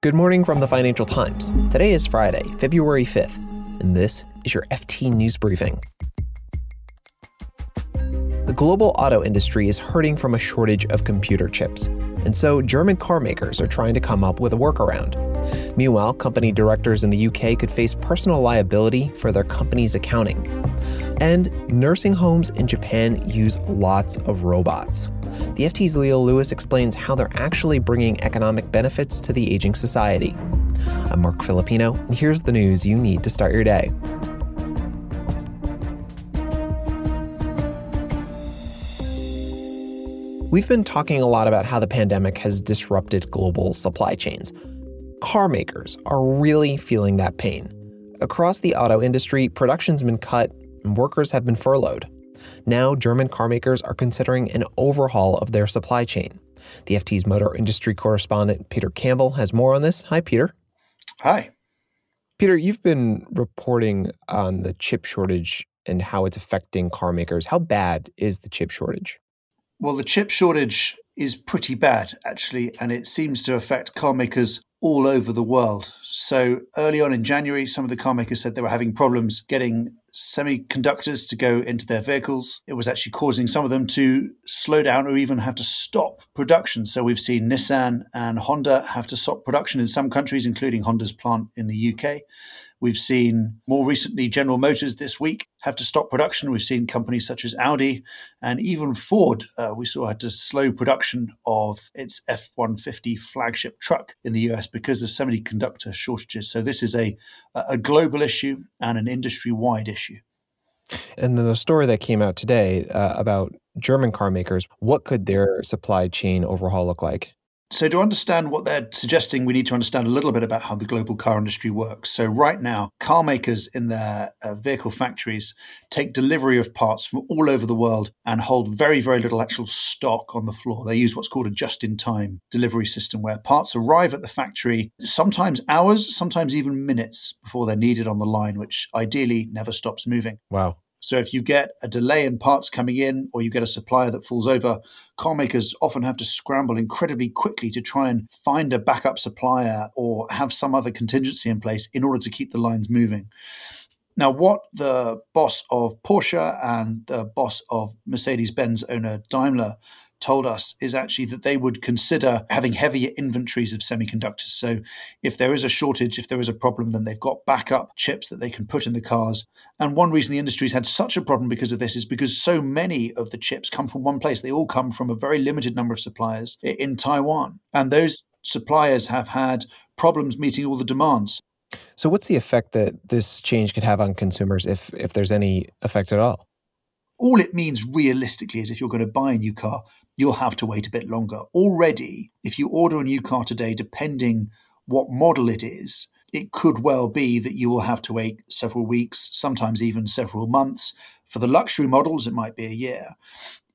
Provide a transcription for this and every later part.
Good morning from the Financial Times. Today is Friday, February 5th, and this is your FT News Briefing. The global auto industry is hurting from a shortage of computer chips, and so German car makers are trying to come up with a workaround. Meanwhile, company directors in the UK could face personal liability for their company's accounting. And nursing homes in Japan use lots of robots. The FT's Leo Lewis explains how they're actually bringing economic benefits to the aging society. I'm Marc Filippino, and here's the news you need to start your day. We've been talking a lot about how the pandemic has disrupted global supply chains. Car makers are really feeling that pain. Across the auto industry, production's been cut and workers have been furloughed. Now, German carmakers are considering an overhaul of their supply chain. The FT's motor industry correspondent Peter Campbell has more on this. Hi, Peter. Hi. Peter, you've been reporting on the chip shortage and how it's affecting carmakers. How bad is the chip shortage? Well, the chip shortage is pretty bad, actually, and it seems to affect carmakers all over the world. So early on in January, some of the carmakers said they were having problems getting semiconductors to go into their vehicles. It was actually causing some of them to slow down or even have to stop production. So we've seen Nissan and Honda have to stop production in some countries, including Honda's plant in the UK. We've seen more recently General Motors this week have to stop production. We've seen companies such as Audi and even Ford, uh, we saw had to slow production of its F 150 flagship truck in the US because of semiconductor shortages. So this is a, a global issue and an industry wide issue. And then the story that came out today uh, about German car makers, what could their supply chain overhaul look like? So, to understand what they're suggesting, we need to understand a little bit about how the global car industry works. So, right now, car makers in their uh, vehicle factories take delivery of parts from all over the world and hold very, very little actual stock on the floor. They use what's called a just in time delivery system where parts arrive at the factory sometimes hours, sometimes even minutes before they're needed on the line, which ideally never stops moving. Wow. So if you get a delay in parts coming in or you get a supplier that falls over, car makers often have to scramble incredibly quickly to try and find a backup supplier or have some other contingency in place in order to keep the lines moving. Now, what the boss of Porsche and the boss of Mercedes Benz owner Daimler told us is actually that they would consider having heavier inventories of semiconductors. So, if there is a shortage, if there is a problem, then they've got backup chips that they can put in the cars. And one reason the industry's had such a problem because of this is because so many of the chips come from one place. They all come from a very limited number of suppliers in Taiwan. And those suppliers have had problems meeting all the demands. So, what's the effect that this change could have on consumers, if if there's any effect at all? All it means realistically is if you're going to buy a new car, you'll have to wait a bit longer. Already, if you order a new car today, depending what model it is, it could well be that you will have to wait several weeks, sometimes even several months. For the luxury models, it might be a year.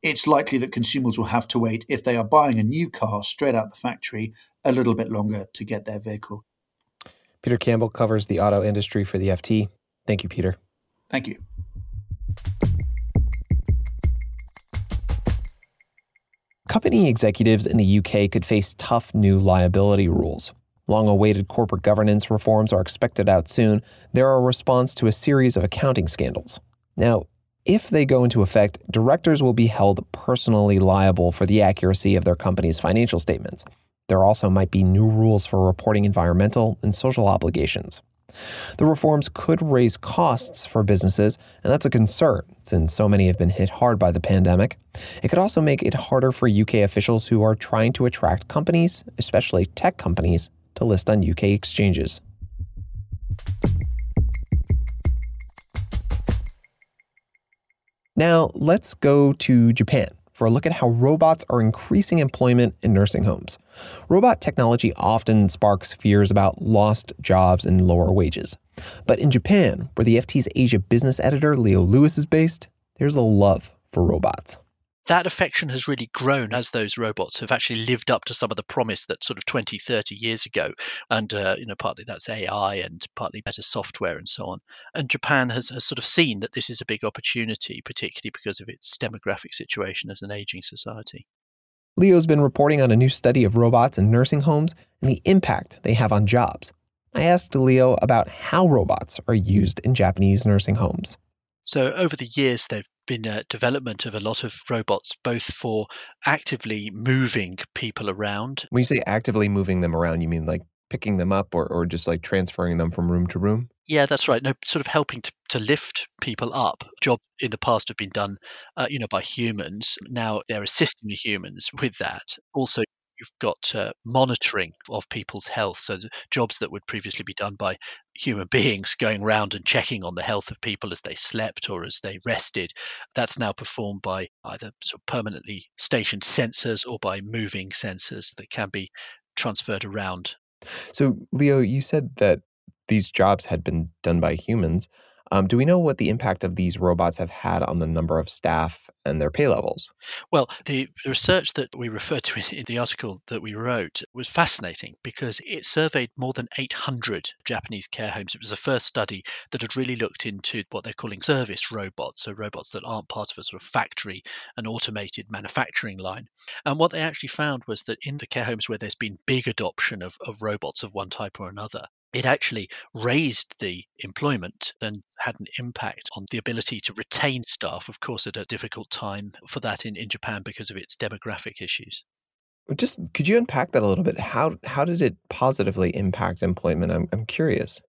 It's likely that consumers will have to wait, if they are buying a new car straight out the factory, a little bit longer to get their vehicle. Peter Campbell covers the auto industry for the FT. Thank you, Peter. Thank you. Company executives in the UK could face tough new liability rules. Long awaited corporate governance reforms are expected out soon. They're a response to a series of accounting scandals. Now, if they go into effect, directors will be held personally liable for the accuracy of their company's financial statements. There also might be new rules for reporting environmental and social obligations. The reforms could raise costs for businesses, and that's a concern since so many have been hit hard by the pandemic. It could also make it harder for UK officials who are trying to attract companies, especially tech companies, to list on UK exchanges. Now, let's go to Japan for a look at how robots are increasing employment in nursing homes. Robot technology often sparks fears about lost jobs and lower wages. But in Japan, where the FT's Asia business editor Leo Lewis is based, there's a love for robots that affection has really grown as those robots have actually lived up to some of the promise that sort of 20 30 years ago and uh, you know partly that's ai and partly better software and so on and japan has, has sort of seen that this is a big opportunity particularly because of its demographic situation as an aging society Leo's been reporting on a new study of robots in nursing homes and the impact they have on jobs. I asked Leo about how robots are used in Japanese nursing homes. So, over the years, there've been a development of a lot of robots, both for actively moving people around. When you say actively moving them around, you mean like picking them up or, or just like transferring them from room to room? Yeah, that's right. No, sort of helping to, to lift people up. Jobs in the past have been done, uh, you know, by humans. Now they're assisting the humans with that. Also, you've got uh, monitoring of people's health. So jobs that would previously be done by human beings going around and checking on the health of people as they slept or as they rested, that's now performed by either sort of permanently stationed sensors or by moving sensors that can be transferred around. So, Leo, you said that these jobs had been done by humans. Um, do we know what the impact of these robots have had on the number of staff and their pay levels? Well, the, the research that we referred to in, in the article that we wrote was fascinating because it surveyed more than 800 Japanese care homes. It was the first study that had really looked into what they're calling service robots, so robots that aren't part of a sort of factory, and automated manufacturing line. And what they actually found was that in the care homes where there's been big adoption of, of robots of one type or another, it actually raised the employment and had an impact on the ability to retain staff, of course, at a difficult time for that in, in Japan because of its demographic issues. Just could you unpack that a little bit? How how did it positively impact employment? I'm I'm curious.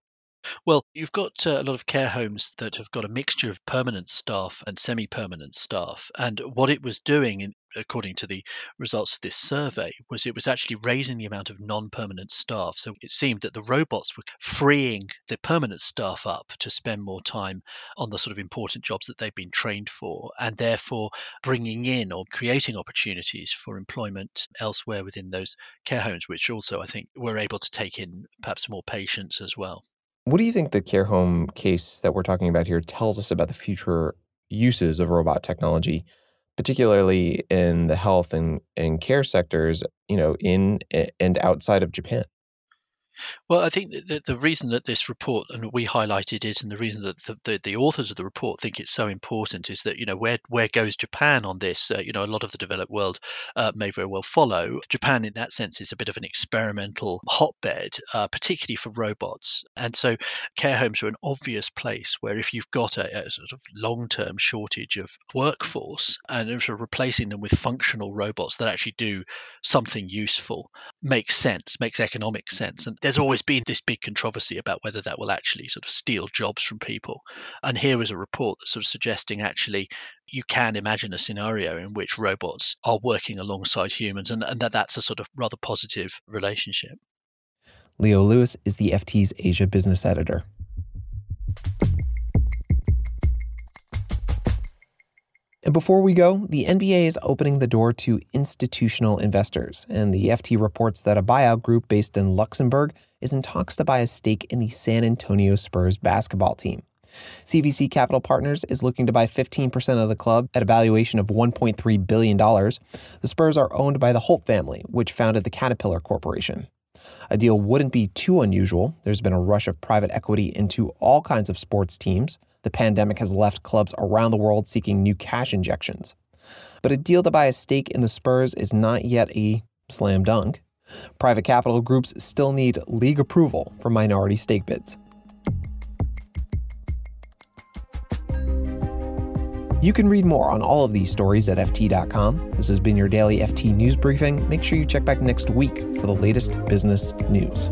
Well, you've got uh, a lot of care homes that have got a mixture of permanent staff and semi permanent staff. And what it was doing, in, according to the results of this survey, was it was actually raising the amount of non permanent staff. So it seemed that the robots were freeing the permanent staff up to spend more time on the sort of important jobs that they've been trained for, and therefore bringing in or creating opportunities for employment elsewhere within those care homes, which also I think were able to take in perhaps more patients as well. What do you think the care home case that we're talking about here tells us about the future uses of robot technology, particularly in the health and, and care sectors, you know, in eh, and outside of Japan? Well, I think the, the reason that this report, and we highlighted it, and the reason that the, the, the, authors of the report think it's so important is that, you know, where, where goes Japan on this? Uh, you know, a lot of the developed world uh, may very well follow. Japan, in that sense, is a bit of an experimental hotbed, uh, particularly for robots. And so care homes are an obvious place where if you've got a, a sort of long term shortage of workforce and sort of replacing them with functional robots that actually do something useful makes sense, makes economic sense. And there's always been this big controversy about whether that will actually sort of steal jobs from people. And here is a report that's sort of suggesting actually you can imagine a scenario in which robots are working alongside humans and, and that that's a sort of rather positive relationship. Leo Lewis is the FT's Asia business editor. And before we go, the NBA is opening the door to institutional investors, and the FT reports that a buyout group based in Luxembourg is in talks to buy a stake in the San Antonio Spurs basketball team. CVC Capital Partners is looking to buy 15% of the club at a valuation of $1.3 billion. The Spurs are owned by the Holt family, which founded the Caterpillar Corporation. A deal wouldn't be too unusual. There's been a rush of private equity into all kinds of sports teams the pandemic has left clubs around the world seeking new cash injections. But a deal to buy a stake in the Spurs is not yet a slam dunk. Private capital groups still need league approval for minority stake bids. You can read more on all of these stories at FT.com. This has been your daily FT news briefing. Make sure you check back next week for the latest business news.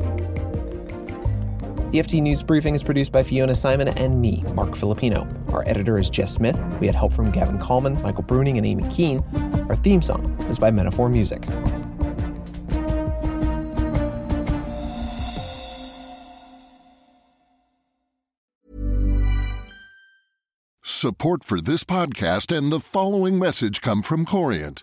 The FT News Briefing is produced by Fiona Symon and me, Marc Filippino. Our editor is Jess Smith. We had help from Gavin Kallmann, Michael Bruning, and Amy Keene. Our theme song is by Metaphor Music. Support for this podcast and the following message come from Corient.